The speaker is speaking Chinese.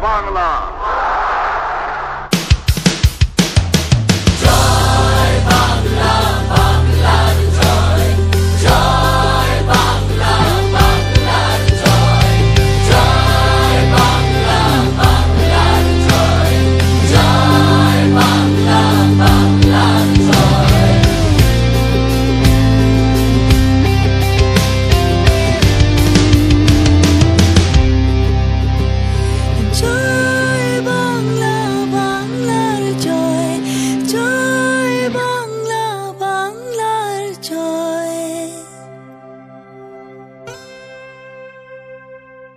忘了。这